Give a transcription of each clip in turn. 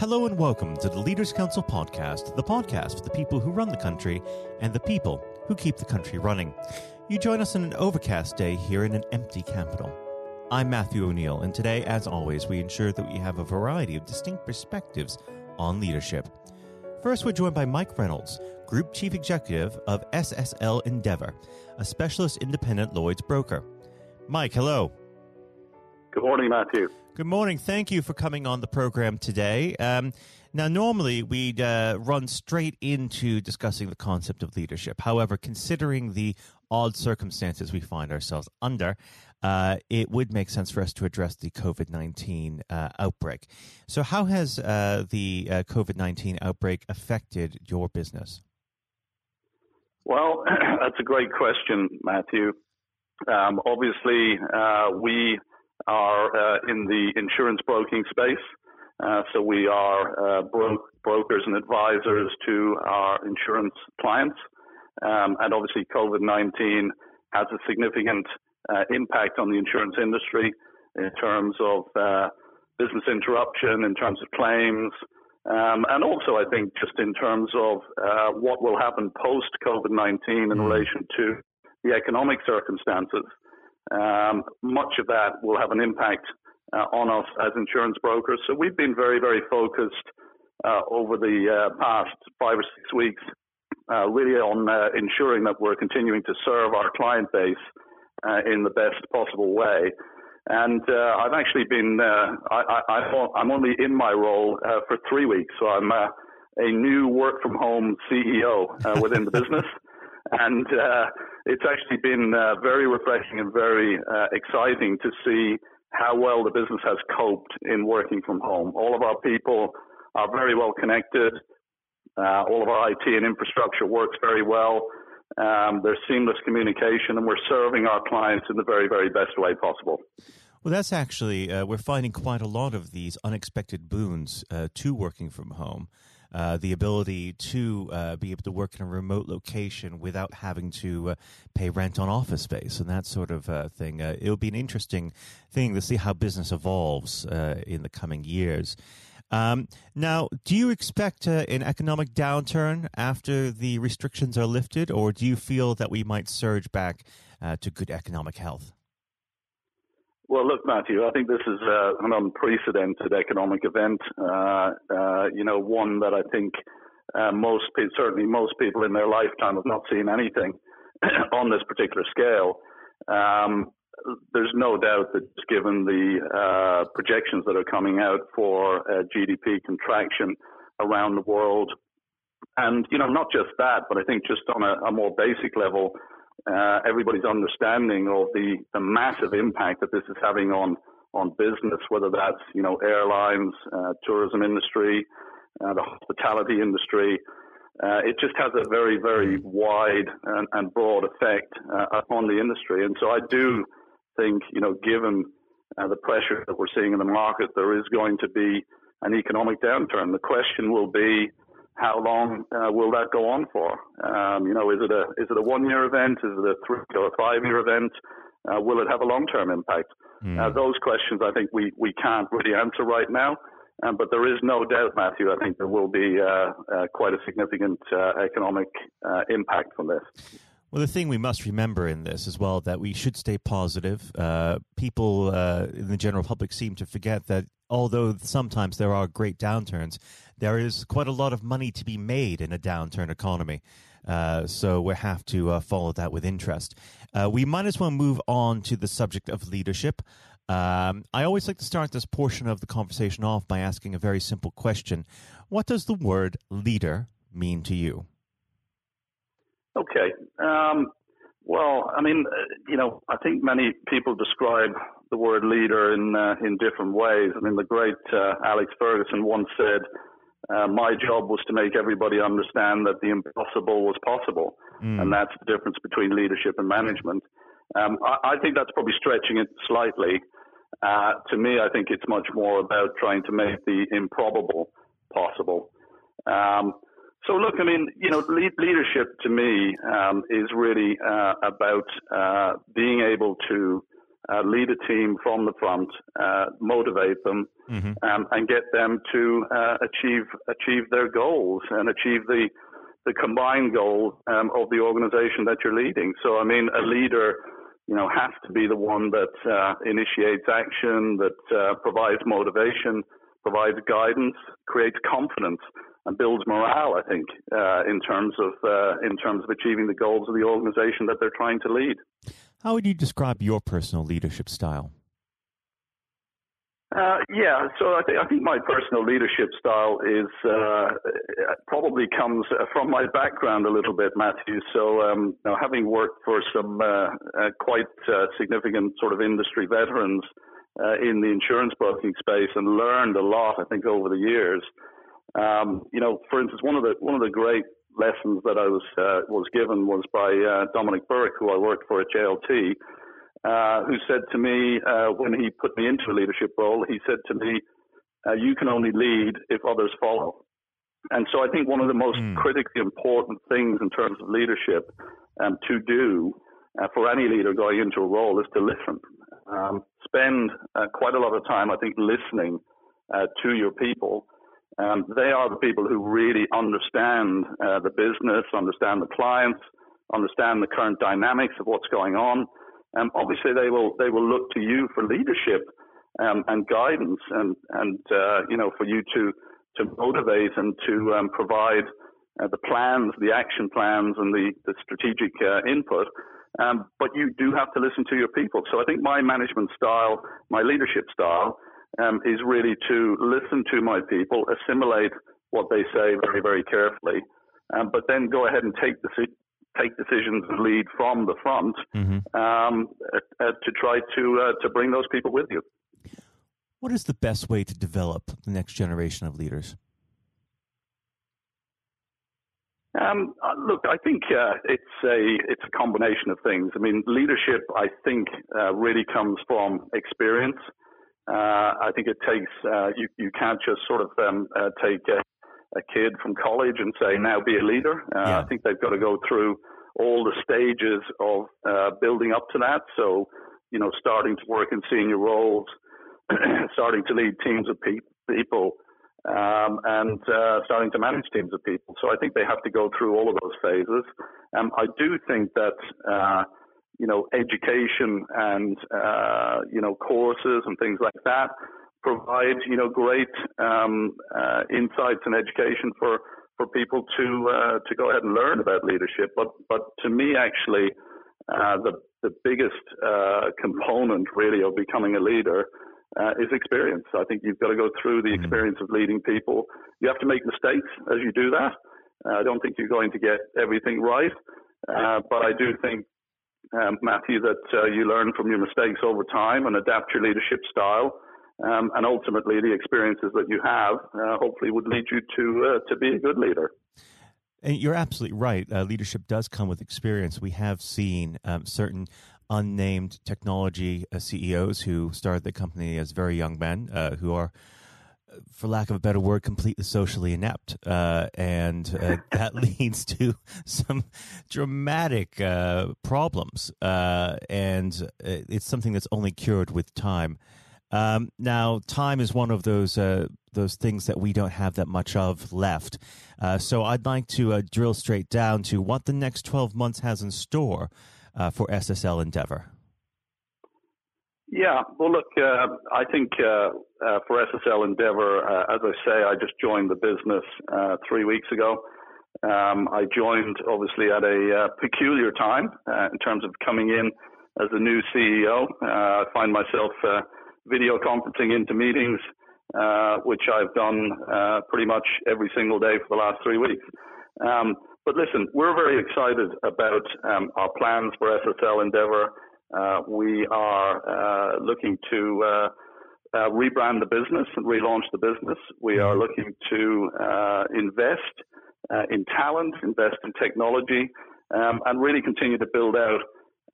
Hello and welcome to the Leaders Council podcast, the podcast for the people who run the country and the people who keep the country running. You join us on an overcast day here in an empty capital. I'm Matthew O'Neill, and today, as always, we ensure that we have a variety of distinct perspectives on leadership. First, we're joined by Mike Reynolds, Group Chief Executive of SSL Endeavour, a specialist independent Lloyd's broker. Mike, hello. Good morning, Matthew. Good morning. Thank you for coming on the program today. Um, now, normally we'd uh, run straight into discussing the concept of leadership. However, considering the odd circumstances we find ourselves under, uh, it would make sense for us to address the COVID 19 uh, outbreak. So, how has uh, the uh, COVID 19 outbreak affected your business? Well, that's a great question, Matthew. Um, obviously, uh, we are uh, in the insurance broking space. Uh, so we are uh, bro- brokers and advisors to our insurance clients. Um, and obviously, COVID 19 has a significant uh, impact on the insurance industry in terms of uh, business interruption, in terms of claims, um, and also I think just in terms of uh, what will happen post COVID 19 in mm. relation to the economic circumstances. Um, much of that will have an impact uh, on us as insurance brokers. So we've been very, very focused uh, over the uh, past five or six weeks, uh, really on uh, ensuring that we're continuing to serve our client base uh, in the best possible way. And I've actually been, I, am only in my role for three weeks, so I'm a new work from home CEO within the business. And it's actually been uh, very refreshing and very uh, exciting to see how well the business has coped in working from home. All of our people are very well connected. Uh, all of our IT and infrastructure works very well. Um, there's seamless communication, and we're serving our clients in the very, very best way possible. Well, that's actually, uh, we're finding quite a lot of these unexpected boons uh, to working from home. Uh, the ability to uh, be able to work in a remote location without having to uh, pay rent on office space and that sort of uh, thing. Uh, it'll be an interesting thing to see how business evolves in the coming years. Um, now, do you expect an economic downturn after the restrictions are lifted, or do you feel that we might surge back to good economic health? Well, look, Matthew, I think this is uh, an unprecedented economic event. Uh, uh, you know, one that I think uh, most, certainly most people in their lifetime have not seen anything on this particular scale. Um, there's no doubt that given the uh, projections that are coming out for uh, GDP contraction around the world, and you know, not just that, but I think just on a, a more basic level, uh, everybody's understanding of the, the massive impact that this is having on on business, whether that's you know airlines, uh, tourism industry, uh, the hospitality industry. Uh, it just has a very very wide and, and broad effect uh, upon the industry, and so I do think you know given uh, the pressure that we're seeing in the market, there is going to be an economic downturn. The question will be how long uh, will that go on for? Um, you know, is it a is it a one year event? Is it a three or a five year event? Uh, will it have a long term impact? Mm. Uh, those questions I think we, we can't really answer right now. Um, but there is no doubt, Matthew, I think there will be uh, uh, quite a significant uh, economic impact from this. Well, the thing we must remember in this as well that we should stay positive. Uh, people uh, in the general public seem to forget that although sometimes there are great downturns, there is quite a lot of money to be made in a downturn economy. Uh, so we have to uh, follow that with interest. Uh, we might as well move on to the subject of leadership. Um, I always like to start this portion of the conversation off by asking a very simple question What does the word leader mean to you? Okay. Um, well, I mean, uh, you know, I think many people describe the word leader in uh, in different ways. I mean, the great uh, Alex Ferguson once said, uh, "My job was to make everybody understand that the impossible was possible," mm. and that's the difference between leadership and management. Um, I, I, think that's probably stretching it slightly. Uh, to me, I think it's much more about trying to make the improbable possible. Um, so look, I mean, you know, lead, leadership to me um, is really uh, about uh, being able to uh, lead a team from the front, uh, motivate them, mm-hmm. um, and get them to uh, achieve achieve their goals and achieve the the combined goal um, of the organization that you're leading. So, I mean, a leader, you know, has to be the one that uh, initiates action, that uh, provides motivation, provides guidance, creates confidence, and builds morale. I think uh, in terms of in terms of achieving the goals of the organization that they're trying to lead. How would you describe your personal leadership style? Uh, yeah, so I think I think my personal leadership style is uh, probably comes from my background a little bit, Matthew. So, um, know, having worked for some uh, uh quite uh, significant sort of industry veterans uh, in the insurance broking space, and learned a lot, I think, over the years. Um, you know, for instance, one of the one of the great lessons that I was was given was by Dominic Burke, who I worked for at JLT uh, who said to me uh, when he put me into a leadership role, he said to me, uh, "You can only lead if others follow." And so I think one of the most mm. critically important things in terms of leadership um, to do uh, for any leader going into a role is to listen. Um, spend uh, quite a lot of time, I think, listening uh, to your people. Um, they are the people who really understand the business, understand the clients, understand the current dynamics of what's going on um, obviously they will they will look to you for leadership um, and guidance and and uh, you know for you to to motivate and to um, provide uh, the plans, the action plans, and the the strategic uh, input. Um, but you do have to listen to your people. So I think my management style, my leadership style, um, is really to listen to my people, assimilate what they say very very carefully, um, but then go ahead and take the take decisions and lead from the front mm-hmm. um, uh, to try to uh, to bring those people with you. What is the best way to develop the next generation of leaders? Um, uh, look, I think uh, it's a it's a combination of things. I mean, leadership, I think, uh, really comes from experience. Uh, I think it takes you you can't just sort of um, take a kid from college and say, now be a leader. Uh, yeah. I think they've got to go through all the stages of uh, building up to that. So, you know, starting to work in senior roles, starting to lead teams of pe- people, um, and uh, starting to manage teams of people. So I think they have to go through all of those phases. Um, I do think that, uh, you know, education and, uh, you know, courses and things like that provide you know great um, uh, insights and education for for people to uh, to go ahead and learn about leadership. But but to me, actually, uh, the the biggest uh, component really of becoming a leader uh, is experience. I think you've got to go through the mm-hmm. experience of leading people. You have to make mistakes as you do that. Uh, I don't think you're going to get everything right, uh, but I do think um, Matthew, that uh, you learn from your mistakes over time and adapt your leadership style um, and ultimately, the experiences that you have uh, hopefully would lead you to uh, to be a good leader. And you're absolutely right. Uh, leadership does come with experience. We have seen um, certain unnamed technology uh, CEOs who started the company as very young men who are for lack of a better word, completely socially inept, uh, and uh, that leads to some dramatic uh, problems. Uh, and it's something that's only cured with time. Um, now, time is one of those uh, those things that we don't have that much of left. Uh, so, I'd like to uh, drill straight down to what the next twelve months has in store uh, for SSL Endeavour. Yeah, well, look, uh, I think uh, for SSL Endeavour, as I say, I just joined the business three weeks ago. Um, I joined obviously at a peculiar time in terms of coming in as the new CEO. I find myself video conferencing into meetings, uh, which I've done uh, pretty much every single day for the last three weeks. Um, but listen, we're very excited about um, our plans for SSL Endeavour. Uh, we are uh, looking to uh, uh, rebrand the business and relaunch the business. We are mm-hmm. looking to uh invest in talent, invest in technology, um, and really continue to build out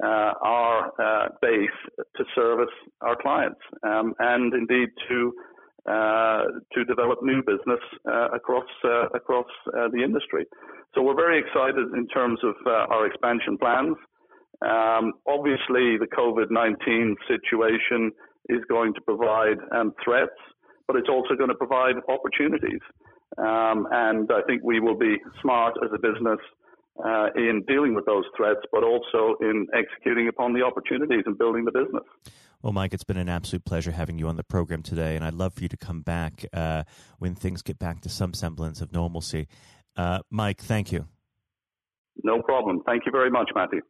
uh, our uh, base to service our clients um, and indeed to uh, to develop new business uh, across uh, across uh, the industry. So we're very excited in terms of our expansion plans. Um, obviously, the COVID 19 situation is going to provide um, threats, but it's also going to provide opportunities. Um, and I think we will be smart as a business uh, in dealing with those threats, but also in executing upon the opportunities and building the business. Well, Mike, it's been an absolute pleasure having you on the program today, and I'd love for you to come back uh, when things get back to some semblance of normalcy. Uh, Mike, thank you. No problem. Thank you very much, Matthew.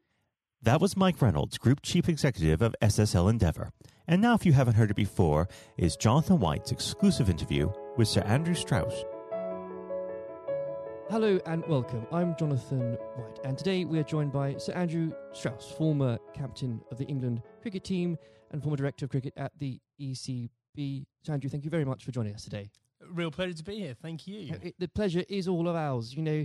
That was Mike Reynolds, Group Chief Executive of SSL Endeavour. And now, if you haven't heard it before, is Jonathan White's exclusive interview with Sir Andrew Strauss. Hello and welcome. I'm Jonathan White, and today we are joined by Sir Andrew Strauss, former captain of the England cricket team and former director of cricket at the ECB. Sir Andrew, thank you very much for joining us today. Real pleasure to be here. Thank you. The pleasure is all of ours. You know,